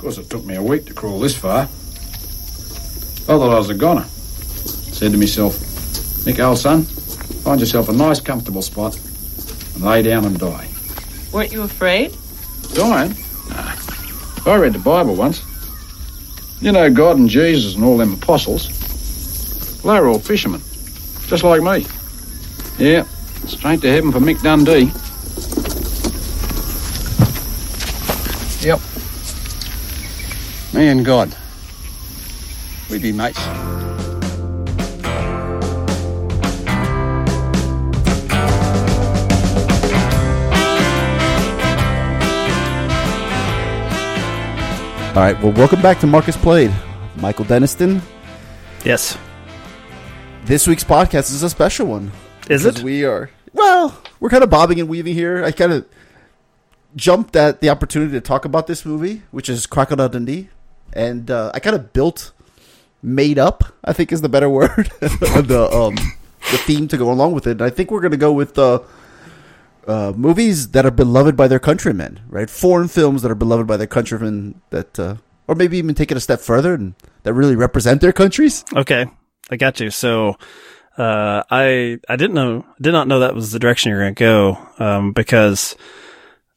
course, it took me a week to crawl this far. I thought I was a goner. Said to myself, Mick, old son, find yourself a nice, comfortable spot and lay down and die. Weren't you afraid? Dying? Nah. I read the Bible once. You know, God and Jesus and all them apostles. Well, they were all fishermen, just like me. Yeah, straight to heaven for Mick Dundee. Me and God. We'd be mates. All right, well, welcome back to Marcus Played. Michael Deniston. Yes. This week's podcast is a special one. Is it? We are, well, we're kind of bobbing and weaving here. I kind of jumped at the opportunity to talk about this movie, which is Crocodile Dundee. And uh, I kind of built, made up, I think is the better word, the, um, the theme to go along with it. And I think we're going to go with the. Uh, movies that are beloved by their countrymen, right? Foreign films that are beloved by their countrymen that, uh, or maybe even take it a step further and that really represent their countries. Okay, I got you. So, uh, I I didn't know did not know that was the direction you're going to go, um, because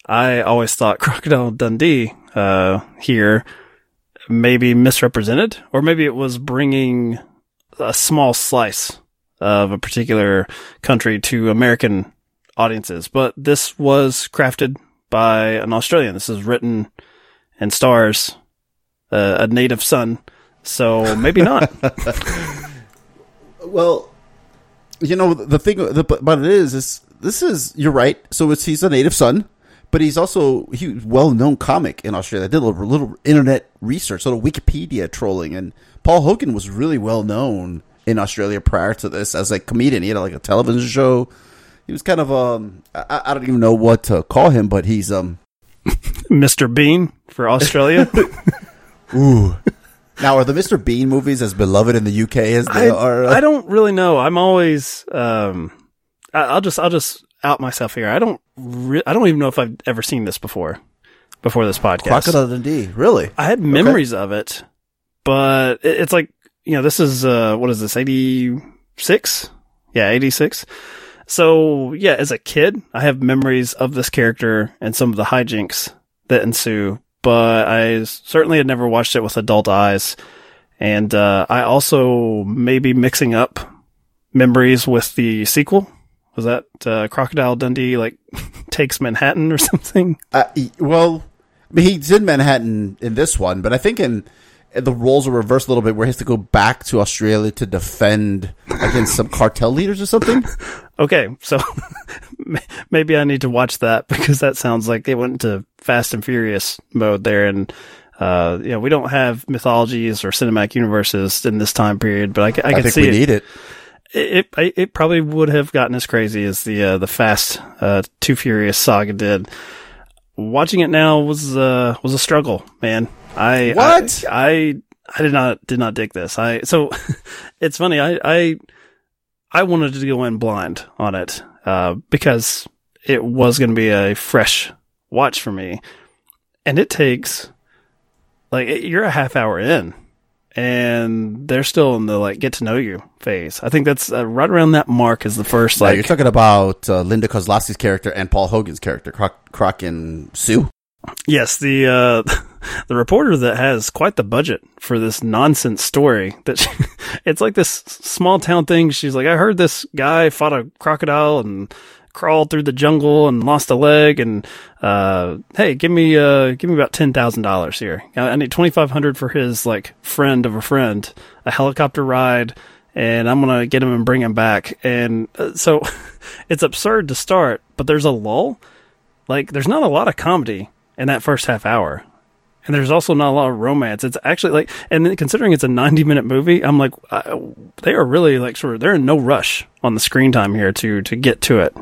I always thought Crocodile Dundee uh, here maybe misrepresented, or maybe it was bringing a small slice of a particular country to American audiences. But this was crafted by an Australian. This is written and stars uh, a native son. So maybe not. Well, you know the thing about it is, is this is you're right. So it's he's a native son, but he's also he well known comic in Australia. I did a little, little internet research, a little Wikipedia trolling, and Paul Hogan was really well known in Australia prior to this as a comedian. He had like a television show. He was kind of um I, I don't even know what to call him, but he's um Mr. Bean for Australia. ooh. Now, are the Mr. Bean movies as beloved in the UK as they I, are? uh, I don't really know. I'm always um I, I'll just I'll just out myself here. I don't re- I don't even know if I've ever seen this before before this podcast. Crocodile Dundee, really? I had memories of it, but it, it's like you know this is uh what is this 86? Yeah, 86. So yeah, as a kid, I have memories of this character and some of the hijinks that ensue, but I certainly had never watched it with adult eyes. And uh, I also may be mixing up memories with the sequel. Was that uh, Crocodile Dundee like takes Manhattan or something? Uh, well, I mean, he's in Manhattan in this one, but I think in the roles are reversed a little bit, where he has to go back to Australia to defend against some cartel leaders or something. Okay, so maybe I need to watch that because that sounds like it went into Fast and Furious mode there, and uh, you know we don't have mythologies or cinematic universes in this time period, but I, I I, can think see we it. need it. It, it. It probably would have gotten as crazy as the uh, the Fast uh, Too Furious saga did. Watching it now was uh, was a struggle, man. I What? I, I I did not did not dig this. I so it's funny. I I I wanted to go in blind on it uh, because it was going to be a fresh watch for me, and it takes like it- you're a half hour in, and they're still in the like get to know you phase. I think that's uh, right around that mark is the first Like, like you're talking about uh, Linda Kozlowski's character and Paul Hogan's character, Croc, Croc and Sue. Yes, the uh, the reporter that has quite the budget for this nonsense story. That she, it's like this small town thing. She's like, I heard this guy fought a crocodile and crawled through the jungle and lost a leg. And uh, hey, give me uh, give me about ten thousand dollars here. I I need twenty five hundred for his like friend of a friend, a helicopter ride. And I'm gonna get him and bring him back. And uh, so, it's absurd to start, but there's a lull. Like, there's not a lot of comedy in that first half hour. And there's also not a lot of romance. It's actually like, and considering it's a 90 minute movie, I'm like, uh, they are really like sort of, they're in no rush on the screen time here to, to get to it.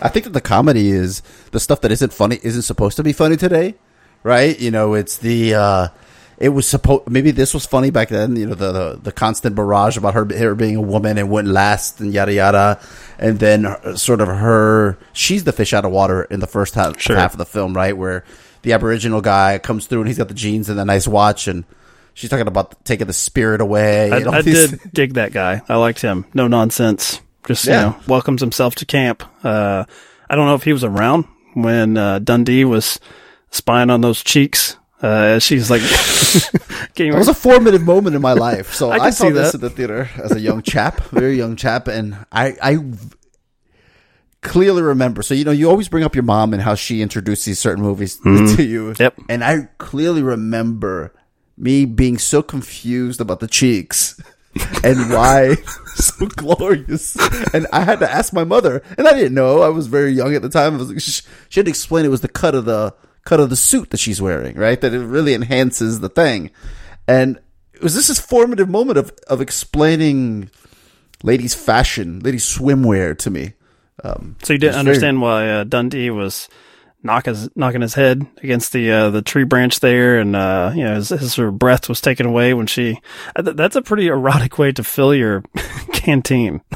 I think that the comedy is the stuff that isn't funny isn't supposed to be funny today, right? You know, it's the uh it was supposed maybe this was funny back then. You know, the the, the constant barrage about her her being a woman and wouldn't last and yada yada, and then uh, sort of her she's the fish out of water in the first half, Sure. half of the film, right? Where the Aboriginal guy comes through and he's got the jeans and the nice watch, and she's talking about taking the spirit away. I, I did dig that guy. I liked him. No nonsense. Just Yeah. you know, welcomes himself to camp. Uh, I don't know if he was around when uh, Dundee was spying on those cheeks. Uh, she's like it was a formative moment in my life. So I I, saw see this at the theater as a young chap, very young chap, and I clearly remember. So you know, you always bring up your mom and how she introduced these certain movies to you. Mm-hmm. Yep. And I clearly remember me being so confused about the cheeks. And why so glorious? And I had to ask my mother, and I didn't know. I was very young at the time. I was like, she she had to explain it was the cut of the cut of the suit that she's wearing, right? That it really enhances the thing. And it was this this formative moment of of explaining ladies' fashion, ladies' swimwear to me. Um, So you didn't It's very- understand why uh, Dundee was knock his, knocking his head against the uh, the tree branch there, and uh, you know his, his sort of breath was taken away when she. Uh, th- that's a pretty erotic way to fill your canteen.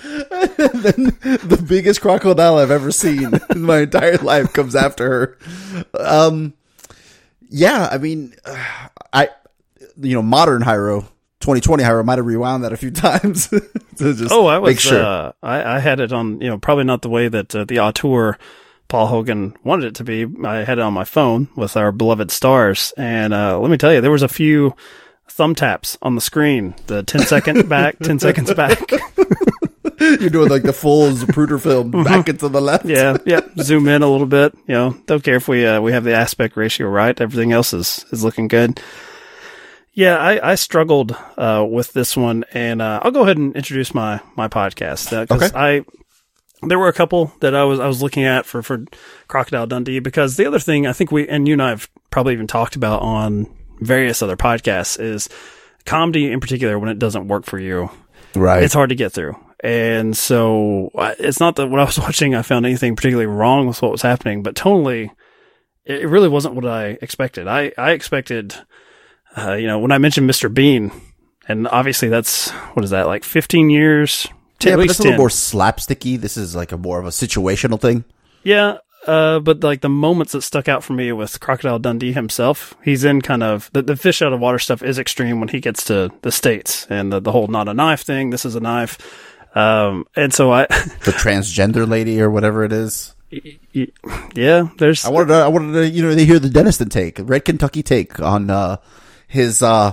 The biggest crocodile I've ever seen in my entire life comes after her. Um, yeah, I mean, I, you know, modern Hyro, 2020 however, I might have rewound that a few times to just oh, I was. make sure. Uh, I, I had it on. You know, probably not the way that uh, the auteur. Paul Hogan wanted it to be. I had it on my phone with our beloved stars, and uh, let me tell you, there was a few thumb taps on the screen. The 10 second back, 10 seconds back. You're doing like the full Zapruder film back into the left. yeah, yeah. Zoom in a little bit. You know, don't care if we uh, we have the aspect ratio right. Everything else is is looking good. Yeah, I, I struggled uh, with this one, and uh, I'll go ahead and introduce my my podcast because Okay. I there were a couple that I was I was looking at for for Crocodile Dundee because the other thing I think we and you and I have probably even talked about on various other podcasts is comedy in particular when it doesn't work for you Right. it's hard to get through. And so it's not that when I was watching, I found anything particularly wrong with what was happening, but tonally, it it really wasn't what I expected. I, I expected, uh, you know, when I mentioned Mr. Bean, and obviously that's, what is that, like 15 years? yeah, but it's a little more slapsticky. This is like a more of a situational thing. Yeah, uh, but like the moments that stuck out for me with Crocodile Dundee himself, he's in kind of the, the fish out of water stuff is extreme when he gets to the states and the, the whole not a knife thing. This is a knife, um, and so I, The transgender lady or whatever it is. yeah, there's I wanted to, I wanted to, you know, they hear the Deniston take, Red Kentucky take on, uh, his, uh,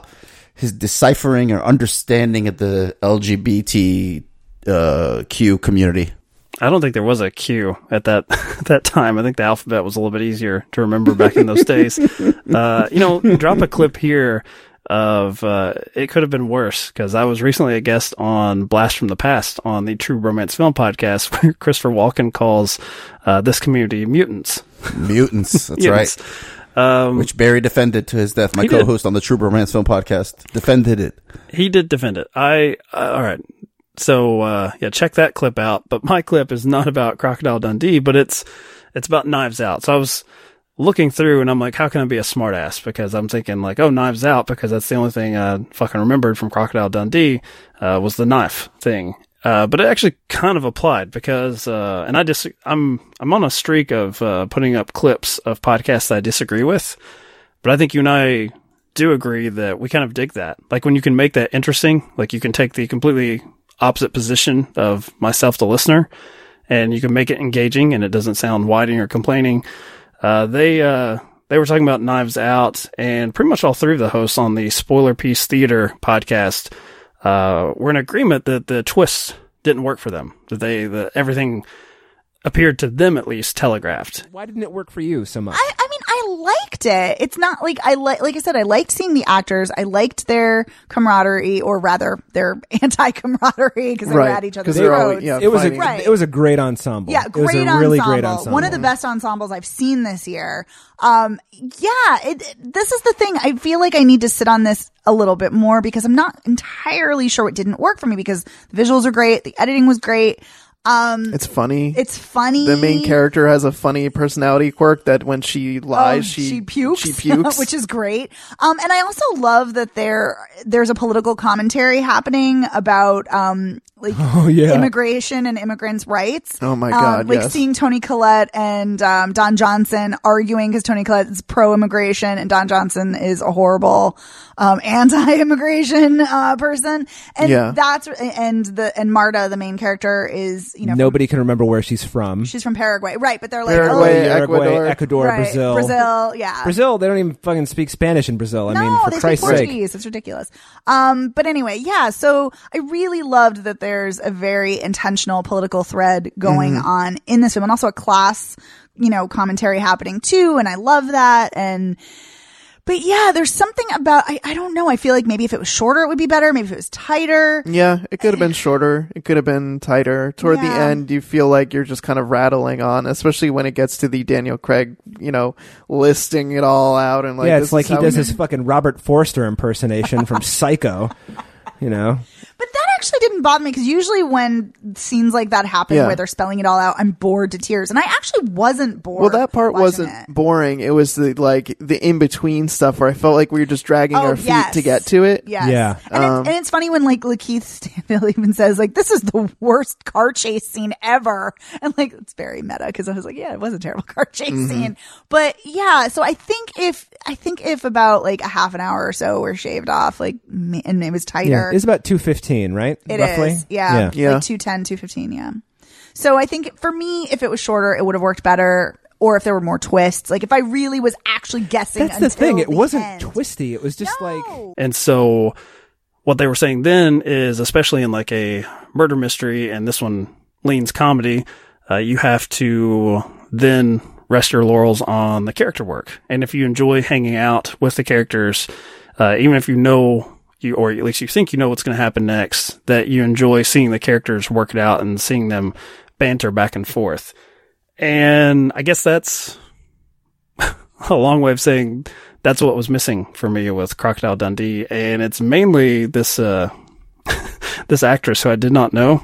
his deciphering or understanding of the LGBT, uh, Q community. I don't think there was a Q at that that time. I think the alphabet was a little bit easier to remember back in those days. Uh, you know, drop a clip here of uh, it could have been worse because I was recently a guest on Blast from the Past on the True Romance Film podcast where Christopher Walken calls uh, this community mutants. Mutants. That's Mutants. right. Um, Which Barry defended to his death. My co-host on the True Romance Film podcast defended it. he did defend it. I uh, all right. So uh, yeah, check that clip out. But my clip is not about Crocodile Dundee, but it's it's about Knives Out. So I was looking through and I'm like, how can I be a smartass? Because I'm thinking like, oh, Knives Out, because that's the only thing I fucking remembered from Crocodile Dundee uh, was the knife thing. Uh, but it actually kind of applied because, uh, and I just, I'm, I'm on a streak of, uh, putting up clips of podcasts I disagree with. But I think you and I do agree that we kind of dig that. Like when you can make that interesting, like you can take the completely opposite position of myself, the listener, and you can make it engaging and it doesn't sound whining or complaining. Uh, they, uh, they were talking about Knives Out and pretty much all three of the hosts on the Spoiler Piece Theater podcast, uh, were in agreement that the twists didn't work for them. That they, that everything appeared to them at least telegraphed. Why didn't it work for you so much? I, I mean, I liked it. It's not like I like, like I said, I liked seeing the actors. I liked their camaraderie, or rather, their anti-camaraderie because they were Right, at each 'cause other's they're all- throats. yeah, it was a fighting. Right. it was a great ensemble. Yeah, it was great a really great ensemble. One of the best ensembles I've seen this year. Um, yeah, it, this is the thing. I feel like I need to sit on this a little bit more because I'm not entirely sure what didn't work for me because the visuals are great, the editing was great. Um, It's funny. it's funny. the main character has a funny personality quirk that when she lies, Oh, she, pukes, She pukes. which is great. Um, and I also love that there there's a political commentary happening about um like Oh, yeah. immigration and immigrants' rights. Oh, my Um, God, like yes. seeing Toni Collette and um, Don Johnson arguing because Toni Collette is pro-immigration and Don Johnson is a horrible um, anti-immigration uh, person. And Yeah. that's and the and Marta, the main character, is you know from- Nobody can remember where she's from. she's from Paraguay, right? But they're like Paraguay, oh, Uruguay, Ecuador. Ecuador, right, Brazil. Brazil, yeah, Brazil, they don't even fucking speak Spanish in Brazil. I no, mean, for they Christ's speak sake. Portuguese. It's ridiculous. Um, but anyway, yeah. So I really loved that there's a very intentional political thread going Mm-hmm. on in this film, and also a class, you know, commentary happening too. And I love that. And but yeah, there's something about I, I don't know. I feel like maybe if it was shorter, it would be better. Maybe if it was tighter. Yeah, it could have been shorter. It could have been tighter. Toward the Yeah. end, you feel like you're just kind of rattling on, especially when it gets to the Daniel Craig, you know, listing it all out and like yeah, this it's like is he how does we- his fucking Robert Forster impersonation from Psycho. You know, But that actually didn't bother me because usually when scenes like that happen Yeah. where they're spelling it all out, I'm bored to tears, and I actually wasn't bored. Well, that part watching wasn't it. boring. It was the like the in between stuff where I felt like we were just dragging Oh, our feet yes. to get to it. Yes. Yeah. And, Um, it's, and it's funny when like LaKeith Stanfield even says like this is the worst car chase scene ever, and like it's very meta because I was like, yeah, it was a terrible car chase Mm-hmm. scene, but yeah. So I think if I think if about like a half an hour or so were shaved off, like ma- and it was yeah, tighter, it's about two fifteen, right? It is, Roughly. yeah, yeah. Yeah. like 210, 215, yeah. So I think for me, if it was shorter, it would have worked better. Or if there were more twists, like if I really was actually guessing. That's the thing. It the wasn't end. twisty. It was just like No. And so what they were saying then is, especially in like a murder mystery, and this one leans comedy, uh, you have to then rest your laurels on the character work. And if you enjoy hanging out with the characters, uh, even if you know you, or at least you think you know what's going to happen next, that you enjoy seeing the characters work it out and seeing them banter back and forth. And I guess that's a long way of saying that's what was missing for me with Crocodile Dundee, and it's mainly this uh, this actress who I did not know,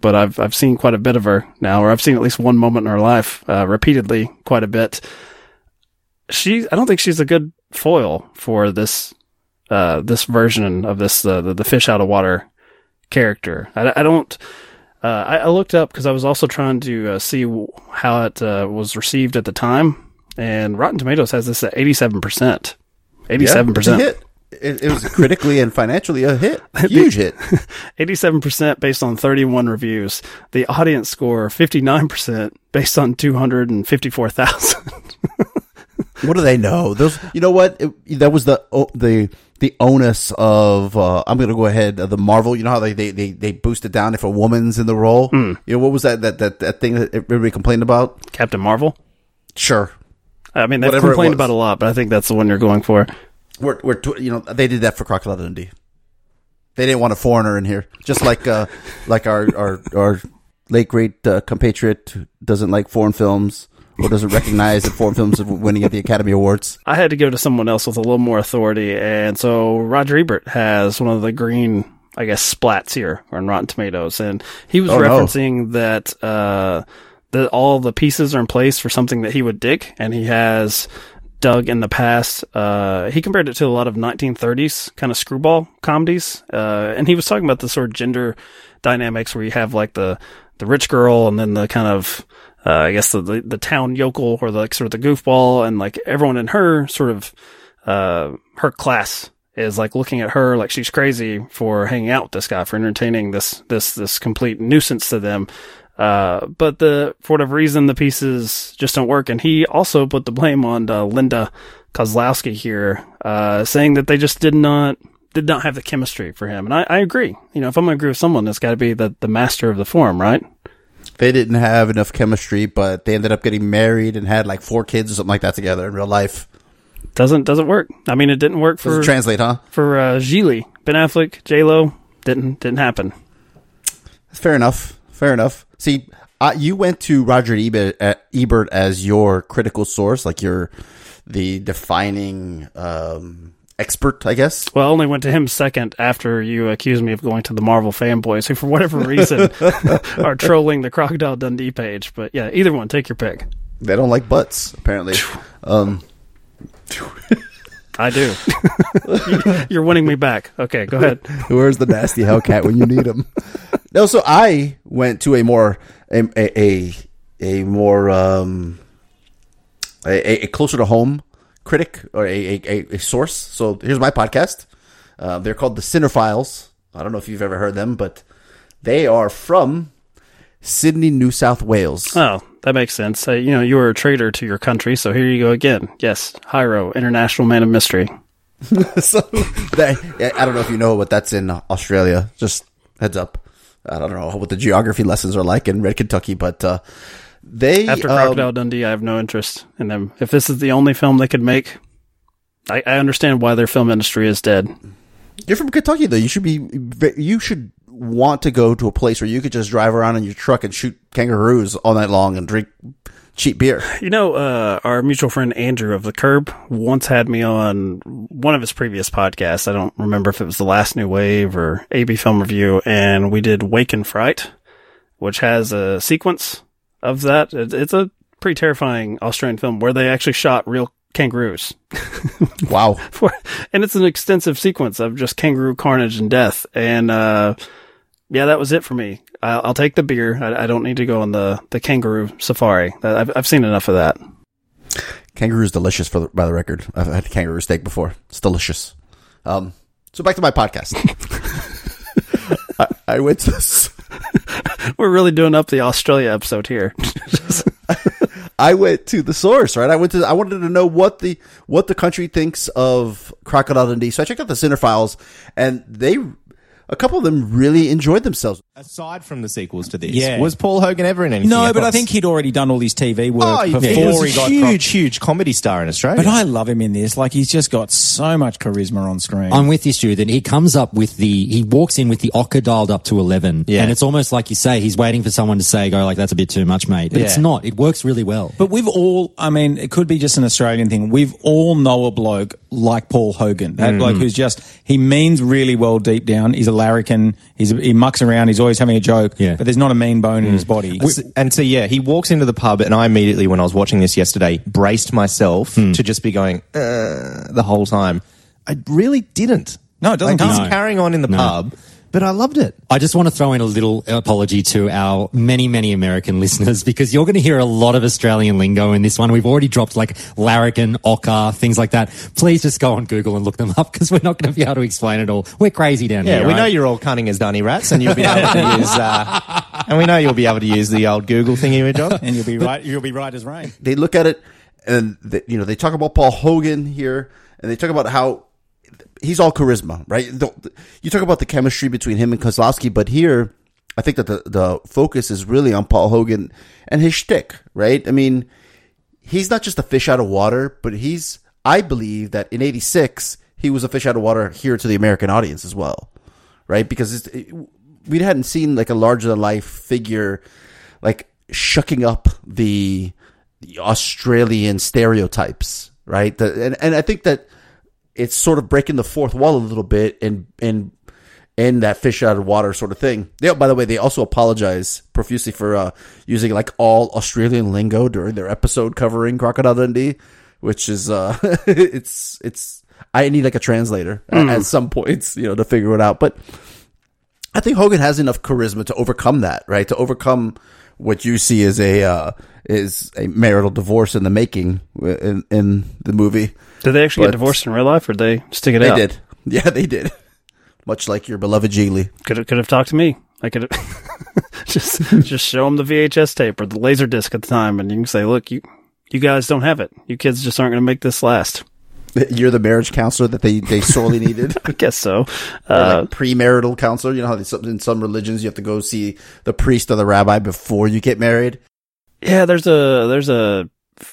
but I've I've seen quite a bit of her now, or I've seen at least one moment in her life uh, repeatedly, quite a bit. She, I don't think she's a good foil for this uh, this version of this uh, the, the fish out of water character. I, I don't. Uh, I, I looked up because I was also trying to uh, see how it uh, was received at the time, and Rotten Tomatoes has this at eighty-seven percent. Eighty-seven percent. hit. It, it was critically and financially a hit, huge hit. Eighty-seven percent based on thirty-one reviews. The audience score fifty-nine percent based on two hundred and fifty-four thousand. What do they know? Those, you know what? It, that was the the the onus of. Uh, I'm going to go ahead. Uh, the Marvel. You know how they, they they they boost it down if a woman's in the role. You know what was that that that that thing that everybody complained about? Captain Marvel. Sure, I mean, they've Whatever complained about a lot, but I think that's the one you're going for. we're we're tw- you know they did that for Crocodile Dundee. They didn't want a foreigner in here, just like uh like our our our late great uh, compatriot doesn't like foreign films or doesn't recognize that foreign films are winning at the Academy Awards. I had to go to someone else with a little more authority, and so Roger Ebert has one of the green, I guess, splats here on Rotten Tomatoes, and he was Oh, no. referencing that uh, that all the pieces are in place for something that he would dig, and he has dug in the past. Uh, he compared it to a lot of 1930s kind of screwball comedies, uh, and he was talking about the sort of gender dynamics where you have like the the rich girl and then the kind of uh, I guess the, the the town yokel or the like sort of the goofball and like everyone in her sort of uh her class is like looking at her like she's crazy for hanging out with this guy for entertaining this this this complete nuisance to them. Uh, but the for whatever reason the pieces just don't work, and he also put the blame on uh, Linda Kozlowski here, uh, saying that they just did not did not have the chemistry for him. And I, I agree. You know, if I'm gonna agree with someone, it's got to be the the master of the form, right? They didn't have enough chemistry, but they ended up getting married and had like four kids or something like that together in real life. Doesn't doesn't work. I mean, it didn't work for Doesn't translate, huh? for uh, Gigli, Ben Affleck, J Lo. Didn't didn't happen. That's Fair enough. Fair enough. See, uh, you went to Roger Ebert, uh, Ebert as your critical source, like your the defining um, expert, I guess. Well, I only went to him second after you accused me of going to the Marvel fanboys, who for whatever reason are trolling the Crocodile Dundee page. But yeah, either one, take your pick. They don't like butts, apparently. Um, I do. You're winning me back. Okay, go ahead. Where's the nasty Hellcat when you need him? no, so I went to a more a a a, a more um a, a closer to home critic or a, a, a source. So here's my podcast. Uh, they're called the Cinephiles. I don't know if you've ever heard them, but they are from Sydney, New South Wales. Oh, that makes sense. Uh, you know, you were a traitor to your country, so here you go again. Yes, Hyro, International Man of Mystery. so I don't know if you know but that's in Australia. Just heads up. I don't know what the geography lessons are like in Red Kentucky, but uh, they After um, Crocodile Dundee, I have no interest in them. If this is the only film they could make, I, I understand why their film industry is dead. You're from Kentucky, though. You should be. You should want to go to a place where you could just drive around in your truck and shoot kangaroos all night long and drink cheap beer. You know, uh, our mutual friend Andrew of the Curb once had me on one of his previous podcasts. I don't remember if it was the Last New Wave or AB Film Review, and we did Wake in Fright, which has a sequence of that. It, it's a pretty terrifying Australian film where they actually shot real kangaroos. Wow. For, and it's an extensive sequence of just kangaroo carnage and death. And, uh, yeah, that was it for me. I'll, I'll take the beer. I, I, don't need to go on the, the kangaroo safari. I've, I've seen enough of that. Kangaroo's delicious for the, by the record. I've had kangaroo steak before. It's delicious. Um, so back to my podcast. I, I went to. We're really doing up the Australia episode here. I went to the source, right? I went to I wanted to know what the what the country thinks of Crocodile Dundee. So I checked out the Cinephiles and they a couple of them really enjoyed themselves. Aside from the sequels to this, Yeah. was Paul Hogan ever in anything? No, but I think he'd already done all his TV work Oh, he, before he was a he got huge, huge comedy star in Australia. But I love him in this. Like he's just got so much charisma on screen. I'm with you, Stu. That he comes up with the, he walks in with the ocker dialed up to 11. Yeah. And it's almost like you say, he's waiting for someone to say, go like, that's a bit too much, mate. But it's Yeah. not. It works really well. but we've all, I mean, it could be just an Australian thing. We've all know a bloke like Paul Hogan. That mm. bloke who's just, he means really well deep down. He's a larrikin. He's, he mucks around. He's always having a joke. Yeah. But there's not a mean bone in his body. and so yeah, he walks into the pub, and I immediately, when I was watching this yesterday, braced myself to just be going uh, the whole time. I really didn't. No, it doesn't Like, he's come. carrying on in the No. pub, but I loved it. I just want to throw in a little apology to our many, many American listeners because you're going to hear a lot of Australian lingo in this one. We've already dropped like larrikin, ocker, things like that. Please just go on Google and look them up because we're not going to be able to explain it all. We're crazy down Yeah, here. we right? know you're all cunning as dunny rats, and you'll be able to use, uh, and we know you'll be able to use the old Google thingy, John. and you'll be right. You'll be right as rain. they look at it and they, you know they talk about Paul Hogan here and they talk about how he's all charisma, right? The- you talk about the chemistry between him and Kozlowski, but here I think that the the focus is really on Paul Hogan and his shtick, right? I mean, he's not just a fish out of water, but he's I believe that in '86 he was a fish out of water here to the American audience as well, right? Because it, we hadn't seen like a larger than life figure like shucking up the the Australian stereotypes, right? The, and and I think that it's sort of breaking the fourth wall a little bit and and and that fish out of water sort of thing. They, by the way, they also apologize profusely for uh, using like all Australian lingo during their episode covering Crocodile Dundee, which is uh, it's it's I need like a translator at- at some points, you know, to figure it out. But I think Hogan has enough charisma to overcome that, right? To overcome what you see as a uh, is a marital divorce in the making in in the movie. Did they actually But- get divorced in real life or did they stick it They out? They did, yeah, they did. Much like your beloved Gigli. Could have, could have talked to me. I could have just just show them the VHS tape or the laser disc at the time, and you can say, "Look, you you guys don't have it. You kids just aren't going to make this last." You're the marriage counselor that they, they sorely needed. I guess so. Uh, like premarital counselor. You know how they, in some religions you have to go see the priest or the rabbi before you get married. yeah, there's a there's a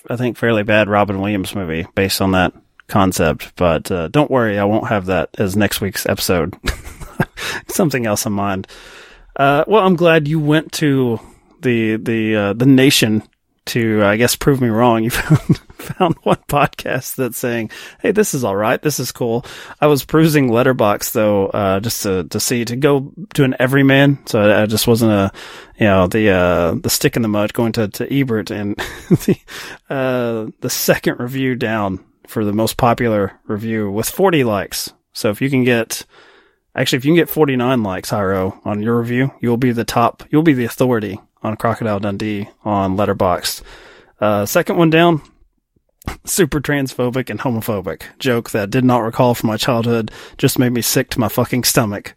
I think fairly bad Robin Williams movie based on that concept, but uh, don't worry, I won't have that as next week's episode. Something else in mind. Uh, well, I'm glad you went to the the uh, the nation to, I guess, prove me wrong, you found, found one podcast that's saying, Hey, this is all right. This is cool. I was perusing Letterboxd though, uh, just to, to see, to go to an everyman. So I, I just wasn't a, you know, the, uh, the stick in the mud going to, to Ebert and the, uh, the second review down for the most popular review with 40 likes. So if you can get, actually, if you can get 49 likes, Hyro, on your review, you'll be the top, you'll be the authority on Crocodile Dundee on Letterboxd. Uh, second one down, super transphobic and homophobic joke that did not recall from my childhood, just made me sick to my fucking stomach.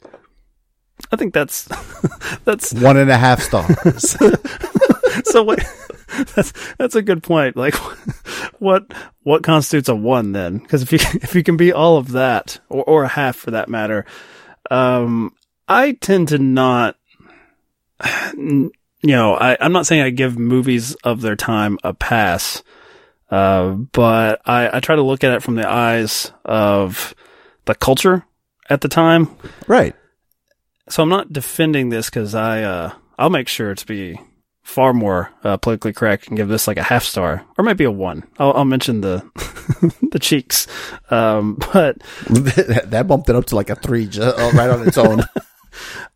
I think that's, that's, One and a half stars. so what, that's, that's a good point. Like, what, what constitutes a one then? Because if you, if you can be all of that, or, or a half for that matter, um, I tend to not, you know, I, I'm not saying I give movies of their time a pass, uh, but I, I try to look at it from the eyes of the culture at the time. right. So I'm not defending this because I, uh, I'll make sure to be far more uh, politically correct and give this like a half star or maybe a one. I'll, I'll mention the the cheeks, um, but that bumped it up to like a three, ju- uh, right on its own.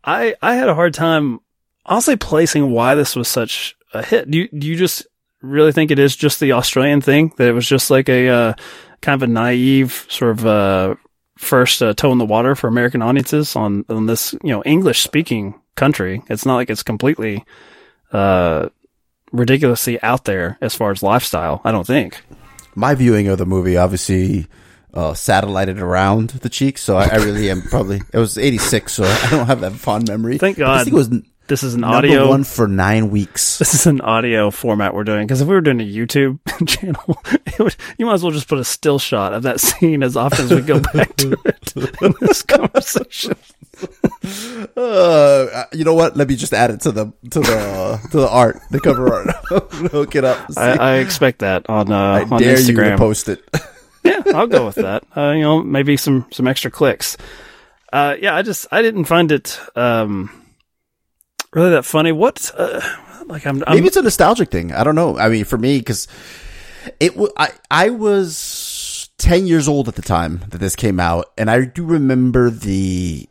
I I had a hard time honestly placing why this was such a hit. Do you do you just really think it is just the Australian thing that it was just like a uh, kind of a naive sort of uh, first uh, toe in the water for American audiences on on this you know English speaking country? It's not like it's completely uh, ridiculously out there as far as lifestyle. I don't think. My viewing of the movie obviously uh, satellited around the cheeks, so I, I really am probably it was eighty six, so I don't have that fond memory. Thank But God. This thing was This is an number audio one for nine weeks. This is an audio format we're doing because if we were doing a YouTube channel, it would, you might as well just put a still shot of that scene as often as we go back to it in this conversation. Uh, you know what? Let me just add it to the to the to the art, the cover art. Hook it up. I, I expect that on uh, I on dare you to Instagram. post it. yeah, I'll go with that. Uh, you know, maybe some some extra clicks. Uh, yeah, I just I didn't find it um really that funny. What uh, like I'm, I'm Maybe it's a nostalgic thing. I don't know. I mean, for me, because it, w- I, I was ten years old at the time that this came out, and I do remember the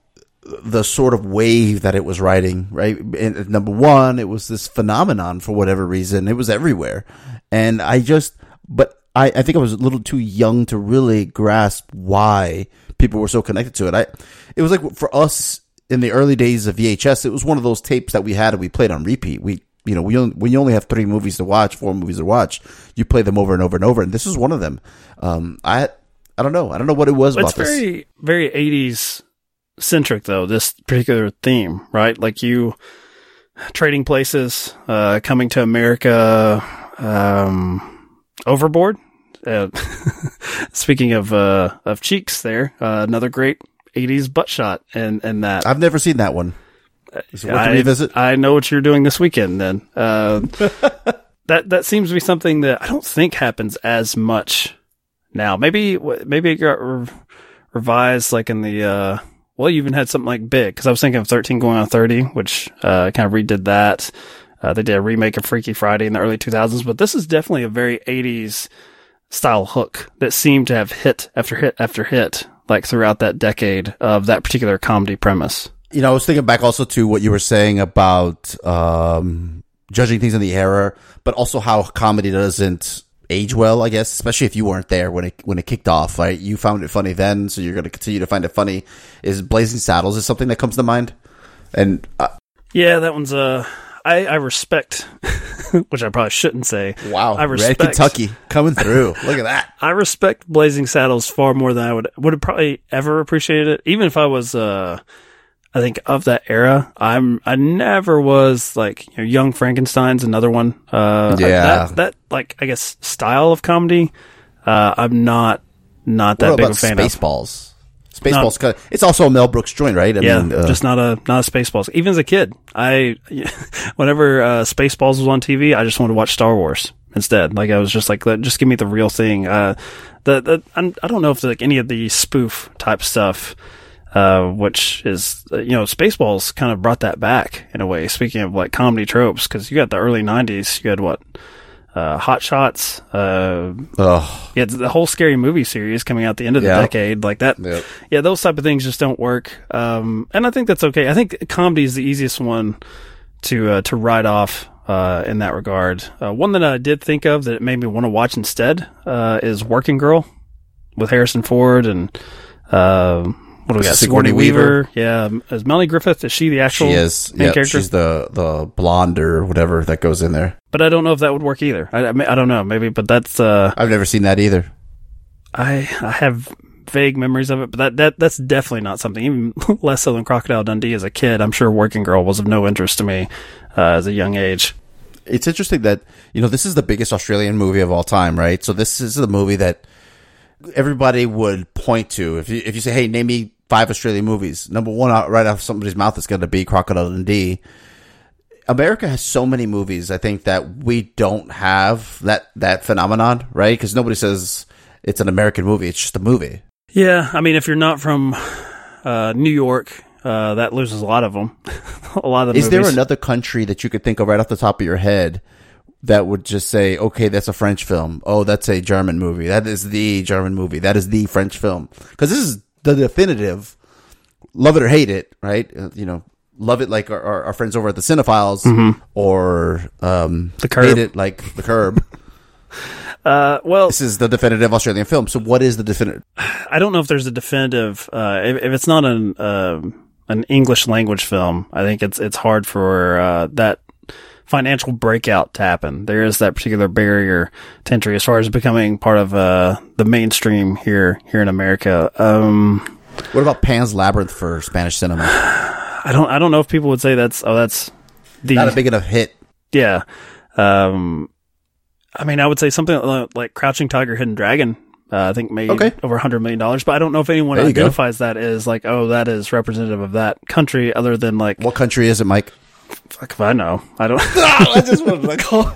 the sort of wave that it was riding. Right, and number one, it was this phenomenon for whatever reason. It was everywhere, and I just, but I, I think I was a little too young to really grasp why people were so connected to it. I, it was like for us in the early days of VHS, it was one of those tapes that we had and we played on repeat. We, you know, we only, when you only have three movies to watch, four movies to watch, you play them over and over and over. And this is one of them. Um, I, I don't know. I don't know what it was it's about this. very very 80s centric though this particular theme right like you trading places uh coming to america um overboard uh, speaking of uh of cheeks there uh, another great 80s butt shot and and that I've never seen that one. Is it worth I, a revisit? I know what you're doing this weekend then. Uh, that that seems to be something that I don't think happens as much now. Maybe maybe it got re- revised like in the uh well you even had something like Big because I was thinking of 13 going on 30 which uh kind of redid that. Uh, they did a remake of Freaky Friday in the early 2000s, but this is definitely a very 80s style hook that seemed to have hit after hit after hit like throughout that decade of that particular comedy premise. you know, I was thinking back also to what you were saying about um, judging things in the era, but also how comedy doesn't age well. I guess, especially if you weren't there when it when it kicked off. Right, you found it funny then, so you're going to continue to find it funny. Is Blazing Saddles is something that comes to mind? And uh, Yeah, that one's uh I, I respect which I probably shouldn't say. wow, I respect Red Kentucky coming through. Look at that. I respect Blazing Saddles far more than I would would have probably ever appreciated it. Even if I was uh I think of that era, I'm I never was like you know, Young Frankenstein's another one. Uh I- Yeah. that, that like I guess style of comedy, uh I'm not not that What big about a fan of. Spaceballs? Spaceballs. cut It's also a Mel Brooks joint, right? I yeah, mean, uh, just not a not a Spaceballs. Even as a kid, I whenever uh, Spaceballs was on TV, I just wanted to watch Star Wars instead. Like I was just like, just give me the real thing. Uh, the the I'm, I don't know if like any of the spoof type stuff, uh, which is uh, you know Spaceballs kind of brought that back in a way. Speaking of like comedy tropes, because you got the early '90s, you had what. Uh, Hot Shots. Uh, Ugh. yeah, the whole scary movie series coming out the end of the Yeah. decade, like that. Yep. Yeah, those type of things just don't work. Um, and I think that's okay. I think comedy is the easiest one to uh, to write off uh, in that regard. Uh, one that I did think of that made me want to watch instead uh, is Working Girl with Harrison Ford and uh, what do we got? Sigourney Sigourney Weaver. Yeah, is Melanie Griffith? Is she the actual She is. main Yeah, character? she's the the blonde or whatever that goes in there. but I don't know if that would work either. I, I, I don't know. Maybe, but that's uh, I've never seen that either. I I have vague memories of it, but that, that that's definitely not something. Even less so than Crocodile Dundee as a kid. I'm sure Working Girl was of no interest to me uh, as a young age. It's interesting that you know this is the biggest Australian movie of all time, right? So this is the movie that everybody would point to if you if you say, "Hey, name me five Australian movies." Number one, right off somebody's mouth is going to be Crocodile Dundee. America has so many movies. I think that we don't have that that phenomenon, right? Because nobody says it's an American movie; it's just a movie. Yeah, I mean, if you're not from uh, New York, uh, that loses a lot of them. a lot of the Is there another country that you could think of right off the top of your head that would just say, okay, that's a French film. Oh, that's a German movie. That is the German movie. That is the French film. Because this is the definitive, love it or hate it, right? Uh, you know, love it like our, our, our friends over at the Cinephiles, or um, The Curb. hate it like the Curb. Uh, well, this is the definitive Australian film. So, what is the definitive? I don't know if there's a definitive. Uh, if, if it's not an um an English language film, I think it's it's hard for uh, that financial breakout to happen. There is that particular barrier to entry as far as becoming part of uh, the mainstream here here in America. Um, What about Pan's Labyrinth for Spanish cinema? I don't I don't know if people would say that's oh that's the Not a big enough hit. yeah. Um, I mean, I would say something like, like Crouching Tiger, Hidden Dragon. Uh, I think made Okay. over a hundred million dollars, but I don't know if anyone you go. identifies that as like, oh, that is representative of that country, other than like, What country is it, Mike? Fuck if I know. I don't. Ah, I just wanted to call.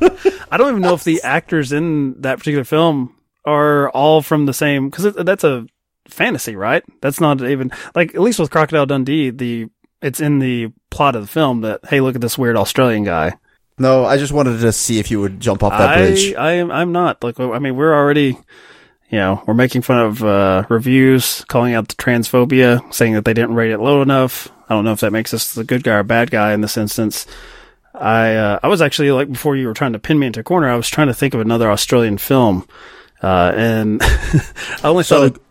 I don't even know if the actors in that particular film are all from the same because that's a fantasy, right? That's not even like at least with Crocodile Dundee, the it's in the plot of the film that hey, look at this weird Australian guy. No, I just wanted to see if you would jump off that bridge. I, I am. I'm not. Like, I mean, we're already, you know, we're making fun of uh, reviews, calling out the transphobia, saying that they didn't rate it low enough. I don't know if that makes us the good guy or bad guy in this instance. I uh, I was actually like before you were trying to pin me into a corner. I was trying to think of another Australian film, uh, and I only So, thought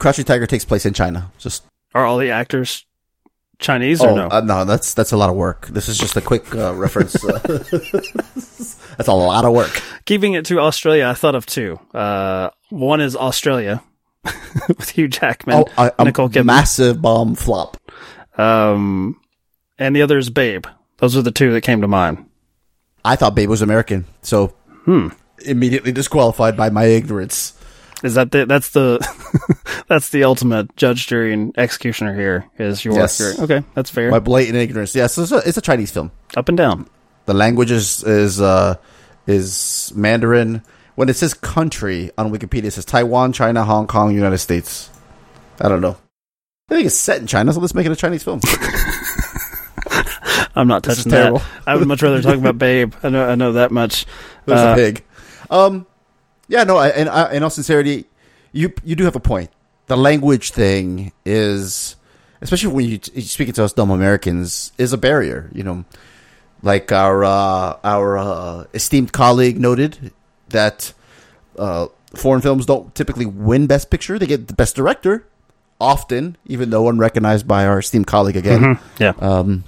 Crouching Tiger takes place in China. Just are all the actors Chinese or oh no? uh, no, that's that's a lot of work. This is just a quick uh, reference. that's a lot of work. Keeping it to Australia, I thought of two. Uh, one is Australia with Hugh Jackman, Oh, a, a Nicole Kidman. massive bomb flop. Um, and the other is Babe. Those are the two that came to mind. I thought Babe was American, so Hmm. immediately disqualified by my ignorance. Is that the that's the that's the ultimate judge, jury, and executioner here? Is your Yes. okay? That's fair. My blatant ignorance. Yes, it's a, it's a Chinese film. Up and down. The language is is uh, is Mandarin. When it says country on Wikipedia, it says Taiwan, China, Hong Kong, United States. I don't know. I think it's set in China, so let's make it a Chinese film. I'm not touching that. I would much rather talk about Babe. I know I know that much. There's Uh, a pig. Um, yeah, no, I, and I, in all sincerity, you you do have a point. The language thing is, especially when you you're speaking to us dumb Americans, is a barrier. You know, like our uh, our uh, esteemed colleague noted that uh, foreign films don't typically win Best Picture; they get the Best Director often, even though unrecognized by our esteemed colleague again. Mhm. Yeah. Um,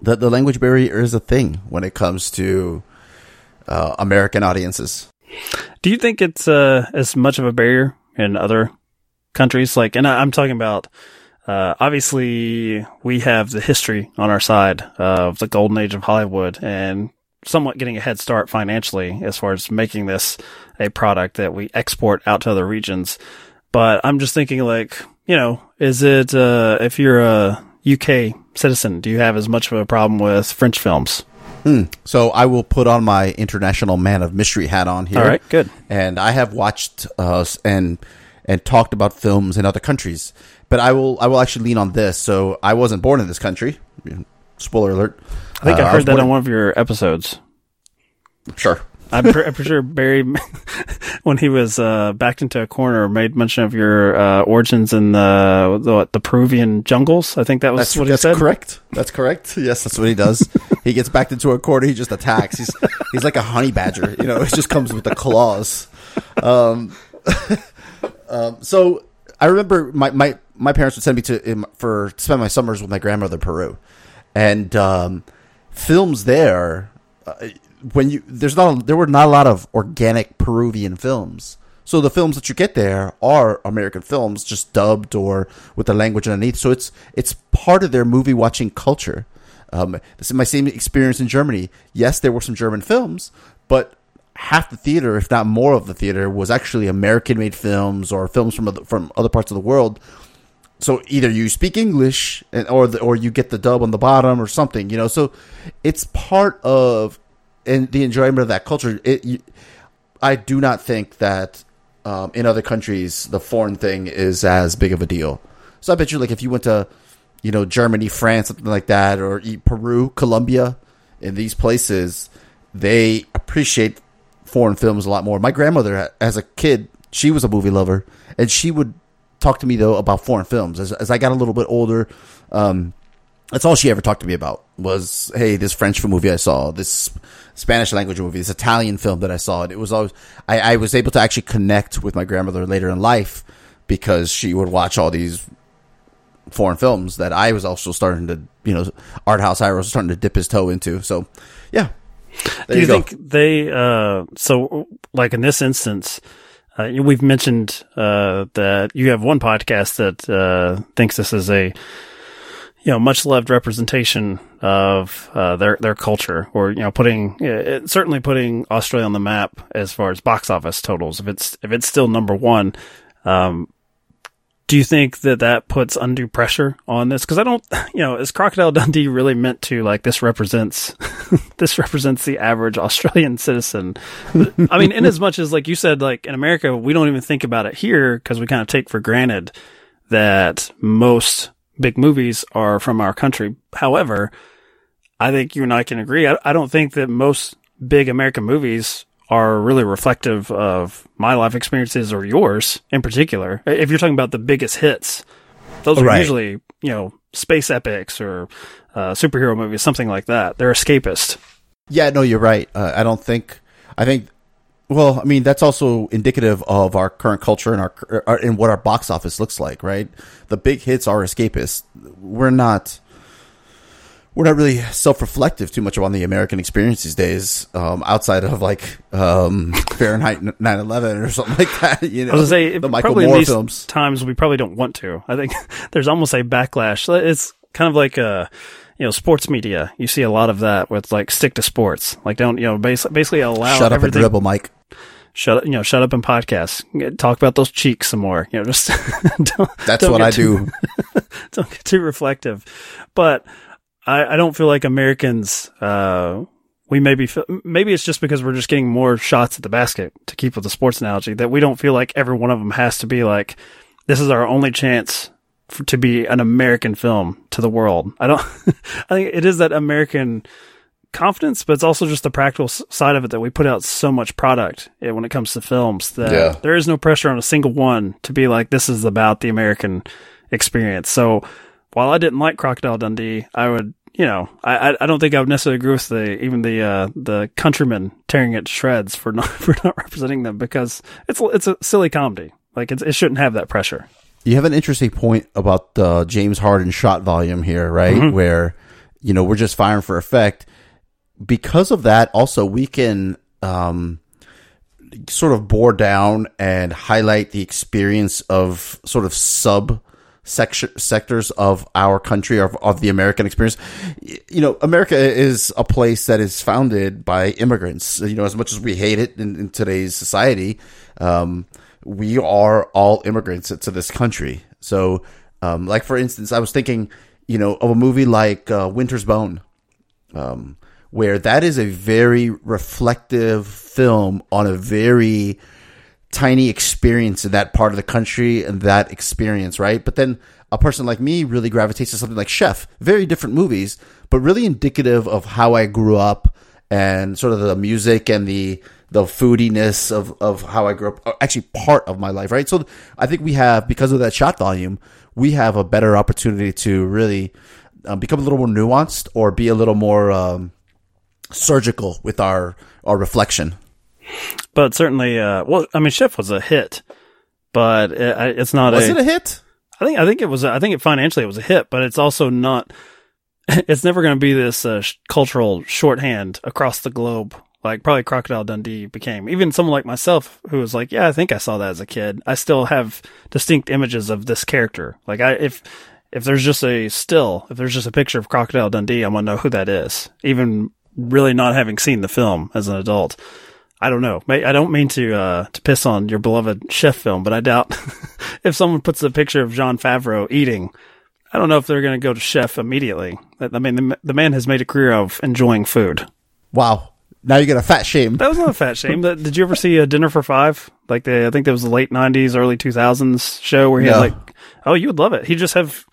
the the language barrier is a thing when it comes to uh, American audiences. Do you think it's uh, as much of a barrier in other countries? Like, and I, I'm talking about. Uh, obviously, we have the history on our side of the golden age of Hollywood, and somewhat getting a head start financially as far as making this a product that we export out to other regions. But I'm just thinking, like, you know, is it uh, if you're a UK citizen, do you have as much of a problem with French films? Hmm. So I will put on my international man of mystery hat on here. All right, good. And I have watched uh, and and talked about films in other countries, but I will I will actually lean on this. So I wasn't born in this country. Spoiler alert. I think Uh, I heard that on in- one of your episodes. Sure. I'm, pre- I'm pretty sure Barry, when he was uh, backed into a corner, made mention of your uh, origins in the, the what, the Peruvian jungles. I think that was That's what he that's said. correct. That's correct. Yes, that's what he does. he gets backed into a corner. He just attacks. He's he's like a honey badger. You know, it just comes with the claws. Um, um, so I remember my, my, my parents would send me to for to spend my summers with my grandmother in Peru, and um, films there. Uh, when you there's not there were not a lot of organic Peruvian films. So the films that you get there are American films, just dubbed or with the language underneath. So it's it's part of their movie watching culture. Um, this is my same experience in Germany. Yes, there were some German films, but half the theater, if not more of the theater, was actually American made films or films from other, from other parts of the world. So either you speak English and, or the, or you get the dub on the bottom or something, you know. So it's part of and the enjoyment of that culture. It, you, I do not think that um, in other countries the foreign thing is as big of a deal. So I bet you, like, if you went to, you know, Germany, France, something like that, or Peru, Colombia, in these places, they appreciate foreign films a lot more. My grandmother, as a kid, she was a movie lover, and she would talk to me though about foreign films. As, as I got a little bit older, um, that's all she ever talked to me about was, hey, this French film movie I saw, this Spanish language movie, this Italian film that I saw. And it was always, I, I was able to actually connect with my grandmother later in life because she would watch all these foreign films that I was also starting to, you know, art house I was starting to dip his toe into. So, yeah. There Do you, go. think they, uh, so like in this instance, uh, we've mentioned, uh, that you have one podcast that, uh, thinks this is a, you know, much loved representation of, uh, their, their culture or, you know, putting, it, certainly putting Australia on the map as far as box office totals. If it's, if it's still number one, um, do you think that that puts undue pressure on this? Because I don't, you know, is Crocodile Dundee really meant to like this represents this represents the average Australian citizen? I mean, in as much as like you said, like in America, we don't even think about it here because we kind of take for granted that most big movies are from our country. However, I think you and I can agree. I, I don't think that most big American movies are really reflective of my life experiences or yours in particular. If you're talking about the biggest hits, those are Right. usually, you know, space epics or uh, superhero movies, something like that. They're escapist. Yeah, no, you're right. Uh, I don't think. I think. Well, I mean, that's also indicative of our current culture and our, our and what our box office looks like, right? The big hits are escapist. We're not. We're not really self-reflective too much on the American experience these days, um, outside of like um, Fahrenheit 9/11 or something like that. You know, I was say the Michael probably in Moore these films. times we probably don't want to. I think there's almost a backlash. It's kind of like uh you know sports media. You see a lot of that with like stick to sports. Like don't you know bas- basically allow Shut up and everything. dribble, Mike. Shut up, you know, shut up and podcast. Talk about those cheeks some more. You know, just don't, That's don't what I too- do. don't get too reflective. But I, I don't feel like Americans, uh, we maybe feel, maybe it's just because we're just getting more shots at the basket to keep with the sports analogy that we don't feel like every one of them has to be like, this is our only chance for, to be an American film to the world. I don't, I think it is that American confidence, but it's also just the practical side of it that we put out so much product eh, when it comes to films that Yeah. there is no pressure on a single one to be like, this is about the American experience. So while I didn't like Crocodile Dundee, I would, you know, I, I- don't think I would necessarily agree with the, even the, uh, the countrymen tearing it to shreds for not, for not representing them because it's, it's a silly comedy. Like it's, it shouldn't have that pressure. You have an interesting point about the James Harden shot volume here, right? Mhm. Where, you know, we're just firing for effect. Because of that, also, we can um, sort of bore down and highlight the experience of sort of sub section, sectors of our country, of, of the American experience. You know, America is a place that is founded by immigrants. You know, as much as we hate it in, in today's society, um, we are all immigrants to this country. So, um, like for instance, I was thinking, you know, of a movie like uh, Winter's Bone, um, where that is a very reflective film on a very tiny experience in that part of the country and that experience, right? But then a person like me really gravitates to something like Chef. Very different movies, but really indicative of how I grew up and sort of the music and the the foodiness of of how I grew up. uh, Actually, part of my life, right? So I think we have because of that shot volume, we have a better opportunity to really um, become a little more nuanced or be a little more um, surgical with our our reflection. But certainly, uh, well, I mean, Chef was a hit, but it, it's not Was a, it a hit? I think I think it was. I think it financially it was a hit, but it's also not. It's never going to be this uh, sh- cultural shorthand across the globe, like probably Crocodile Dundee became. Even someone like myself, who was like, "Yeah, I think I saw that as a kid." I still have distinct images of this character. Like, I if if there's just a still, if there's just a picture of Crocodile Dundee, I'm gonna know who that is, even really not having seen the film as an adult. I don't know. I don't mean to uh, to piss on your beloved chef film, but I doubt if someone puts a picture of Jon Favreau eating, I don't know if they're going to go to chef immediately. I mean, the, the man has made a career of enjoying food. Wow! Now you're gonna fat shame. That was not a fat shame. Did you ever see a Dinner for Five? Like the, I think that was the late '90s, early 2000s show where he No. had like, oh, you would love it. He'd just have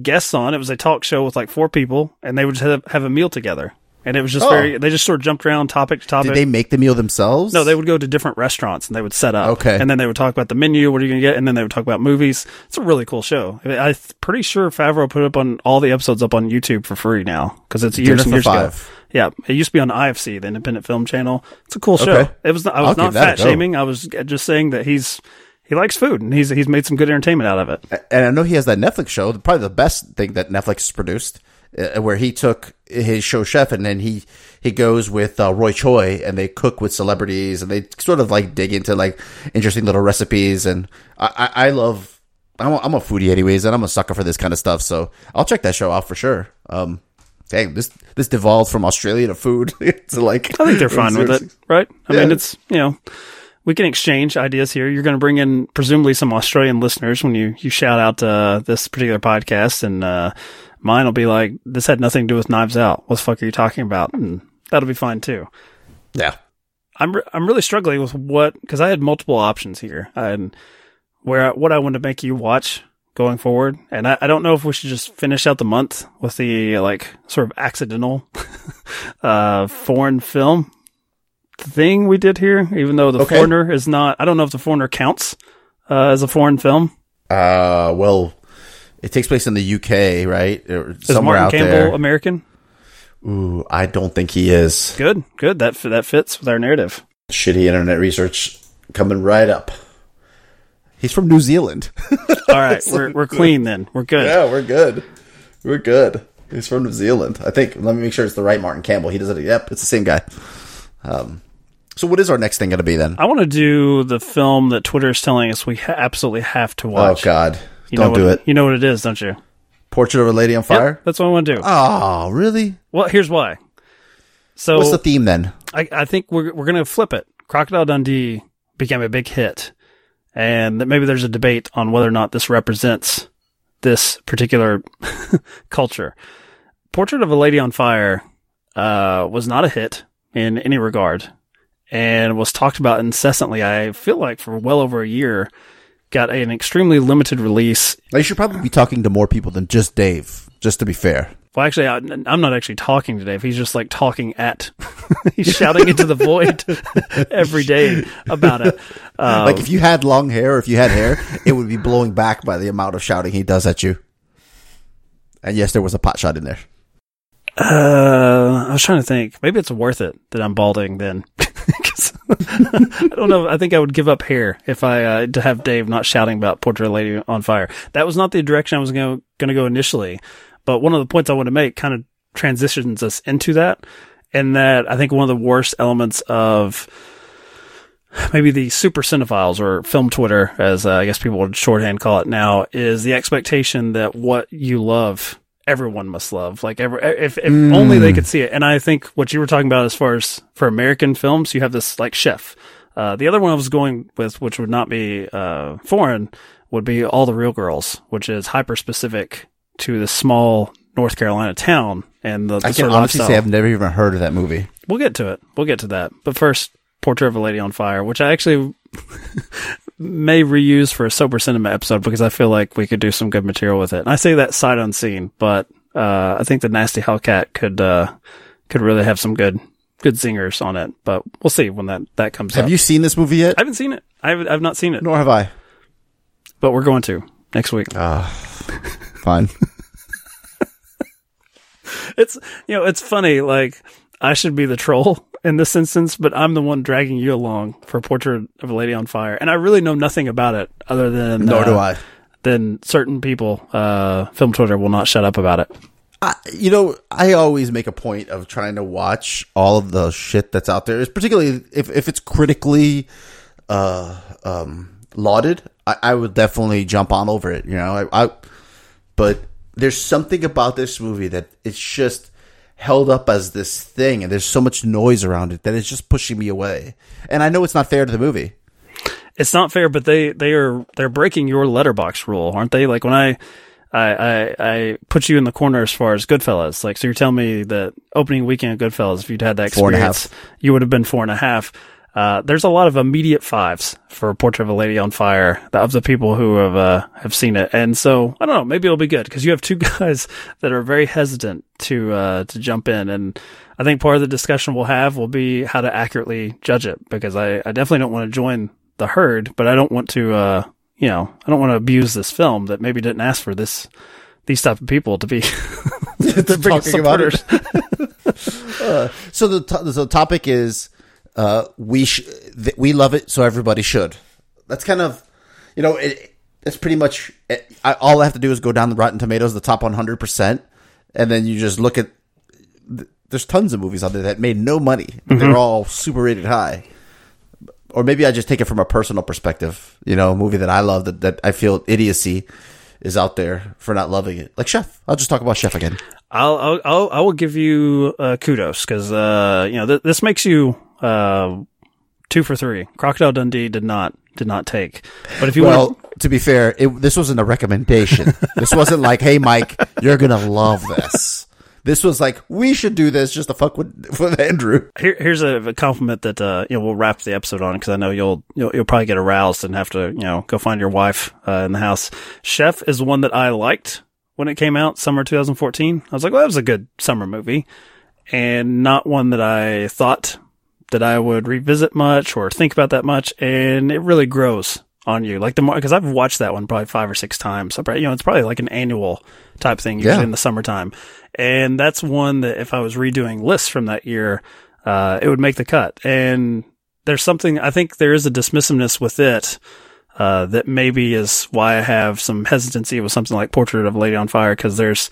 guests on. It was a talk show with like four people, and they would just have, have a meal together. And it was just Oh. very. They just sort of jumped around topic to topic. Did they make the meal themselves? No, they would go to different restaurants and they would set up. Okay. And then they would talk about the menu, what are you going to get? And then they would talk about movies. It's a really cool show. I mean, I'm pretty sure Favreau put up on all the episodes up on YouTube for free now because it's years and years ago. Five. Yeah. It used to be on IFC, the independent film channel. It's a cool show. Okay. It was, not, I I'll was not fat shaming. I was just saying that he's, he likes food and he's, he's made some good entertainment out of it. and I know he has that Netflix show, probably the best thing that Netflix has produced, uh, where he took his show chef and then he he goes with uh, Roy Choi and they cook with celebrities and they sort of like dig into like interesting little recipes and I I, I love. I'm a, I'm a foodie anyways, and I'm a sucker for this kind of stuff. So I'll check that show out for sure. Um, dang, this this devolved from Australia to food to like. I think they're fine with it, right? I Yeah. mean, it's you know, we can exchange ideas here. You're going to bring in presumably some Australian listeners when you you shout out uh, this particular podcast, and uh, mine will be like, "This had nothing to do with Knives Out. What the fuck are you talking about?" And that'll be fine too. Yeah. I'm re- I'm really struggling with what because I had multiple options here and where I- what I want to make you watch going forward, and I, I don't know if we should just finish out the month with the like sort of accidental uh foreign film thing we did here, even though the Okay. foreigner is not. I don't know if the foreigner counts uh, as a foreign film. Uh, well, it takes place in the UK, right? Or Is somewhere Martin out Campbell there. American? Ooh, I don't think he is. Good, good. That that fits with our narrative. Shitty internet research coming right up. He's from New Zealand. All right, we're we're clean then. We're good. yeah, we're good. We're good. He's from New Zealand. I think. Let me make sure it's the right Martin Campbell. He does it. Yep, it's the same guy. Um, so what is our next thing going to be then? I want to do the film that Twitter is telling us we ha- absolutely have to watch. Oh God, You don't do what- it. You know what it is, don't you? Portrait of a Lady on Yep, Fire. that's what I want to do. Oh, really? well, here's why. So What's the theme then? I, I think we're we're gonna flip it. Crocodile Dundee became a big hit, and that maybe there's a debate on whether or not this represents this particular culture. Portrait of a Lady on Fire uh, was not a hit in any regard, and was talked about incessantly. I feel like for well over a year. Got an extremely limited release. You should probably be talking to more people than just Dave. Just to be fair. Well, actually, I, I'm not actually talking to Dave. He's just like talking at, he's shouting into the void every day about it. Um, like if you had long hair or if you had hair, it would be blowing back by the amount of shouting he does at you. And yes, there was a pot shot in there. Uh, I was trying to think. Maybe it's worth it that I'm balding then. I don't know. I think I would give up hair if I uh, to have Dave not shouting about Portrait Lady on Fire. That was not the direction I was going to go initially. But one of the points I want to make kind of transitions us into that, and that I think one of the worst elements of maybe the super cinephiles or film Twitter, as uh, I guess people would shorthand call it now, is the expectation that what you love, everyone must love. Like every, if, if only they could see it. And I think what you were talking about as far as for American films, you have this like chef. Uh, the other one I was going with, which would not be, uh, foreign, would be All the Real Girls, which is hyper specific to this small North Carolina town and the, the I sort can of honestly say I've never even heard of that movie. We'll get to it. We'll get to that. But first, Portrait of a Lady on Fire, which I actually may reuse for a sober cinema episode because I feel like we could do some good material with it. And I say that sight unseen, but uh, I think the Nasty Hellcat could uh, could really have some good good singers on it, but we'll see when that that comes. Have up. you seen this movie yet? I haven't seen it. I've I've not seen it, Nor have I. but we're going to next week. Uh, Fine. it's you know it's funny like i should be the troll in this instance but i'm the one dragging you along for a portrait of a lady on fire and i really know nothing about it other than Nor uh, do I. then certain people uh film twitter will not shut up about it I, you know, I always make a point of trying to watch all of the shit that's out there. It's particularly if, if it's critically uh, um, lauded, I, I would definitely jump on over it. You know, I, I but there's something about this movie that it's just held up as this thing, and there's so much noise around it that it's just pushing me away. And I know it's not fair to the movie. it's not fair but they they are they're breaking your Letterboxd rule aren't they like when i I, I I put you in the corner as far as Goodfellas. Like, so you're telling me that opening weekend of Goodfellas, if you'd had that experience, you would have been four and a half. Uh, there's a lot of immediate fives for Portrait of a Lady on Fire of the people who have uh, have seen it, and so I don't know. Maybe it'll be good because you have two guys that are very hesitant to uh, to jump in, and I think part of the discussion we'll have will be how to accurately judge it because I, I definitely don't want to join the herd, but I don't want to uh, you know I don't want to abuse this film that maybe didn't ask for this these type of people to be the biggest Talking about it. supporters. Uh, so the to- the topic is uh, we sh- th- we love it, so everybody should. That's kind of you know it, it's pretty much it, I, all I have to do is go down the Rotten Tomatoes, the top 100 percent, and then you just look at. th- There's tons of movies out there that made no money. They're all super rated high. Or maybe I just take it from a personal perspective. You know, a movie that I love that, that I feel idiocy is out there for not loving it. Like Chef. I'll just talk about Chef again. I'll, I'll, I'll, I will give you uh, kudos because uh, you know th- this makes you uh, two for three. Crocodile Dundee did not did not take, but if you well, want, to be fair, it, this wasn't a recommendation. this wasn't like, "Hey, Mike, you're gonna love this." This was like, "We should do this just to fuck with with Andrew." here, here's a, a compliment that uh, you know we'll wrap the episode on because I know you'll, you'll you'll probably get aroused and have to you know go find your wife uh, in the house. Chef is one that I liked when it came out, summer 2014. I was like, well, that was a good summer movie, and not one that I thought that I would revisit much or think about that much, and it really grows on you. Like the more because I've watched that one probably five or six times. So, you know, it's probably like an annual type thing usually Yeah. in the summertime, and that's one that if I was redoing lists from that year, uh, it would make the cut. And there's something I think there is a dismissiveness with it. Uh, that maybe is why I have some hesitancy with something like Portrait of a Lady on Fire because there's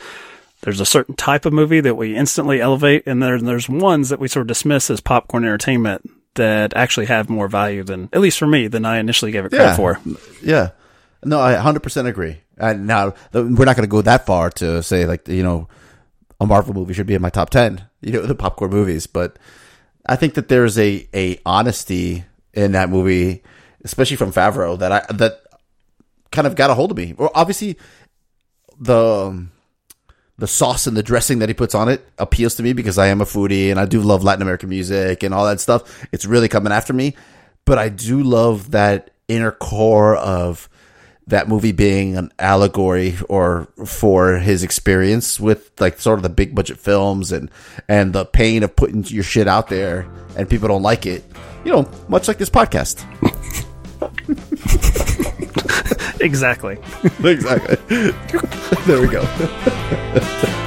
there's a certain type of movie that we instantly elevate, and then there's ones that we sort of dismiss as popcorn entertainment that actually have more value than, at least for me, than I initially gave it credit Yeah. for. Yeah, no, I 100 percent agree. And now we're not going to go that far to say like you know a Marvel movie should be in my top 10. You know the popcorn movies, but I think that there's a a honesty in that movie, especially from Favreau, that I that kind of got a hold of me. Well, obviously the um, the sauce and the dressing that he puts on it appeals to me because I am a foodie and I do love Latin American music and all that stuff. It's really coming after me, but I do love that inner core of that movie being an allegory or for his experience with like sort of the big budget films and and the pain of putting your shit out there and people don't like it. You know, much like this podcast. Exactly. exactly. there we go.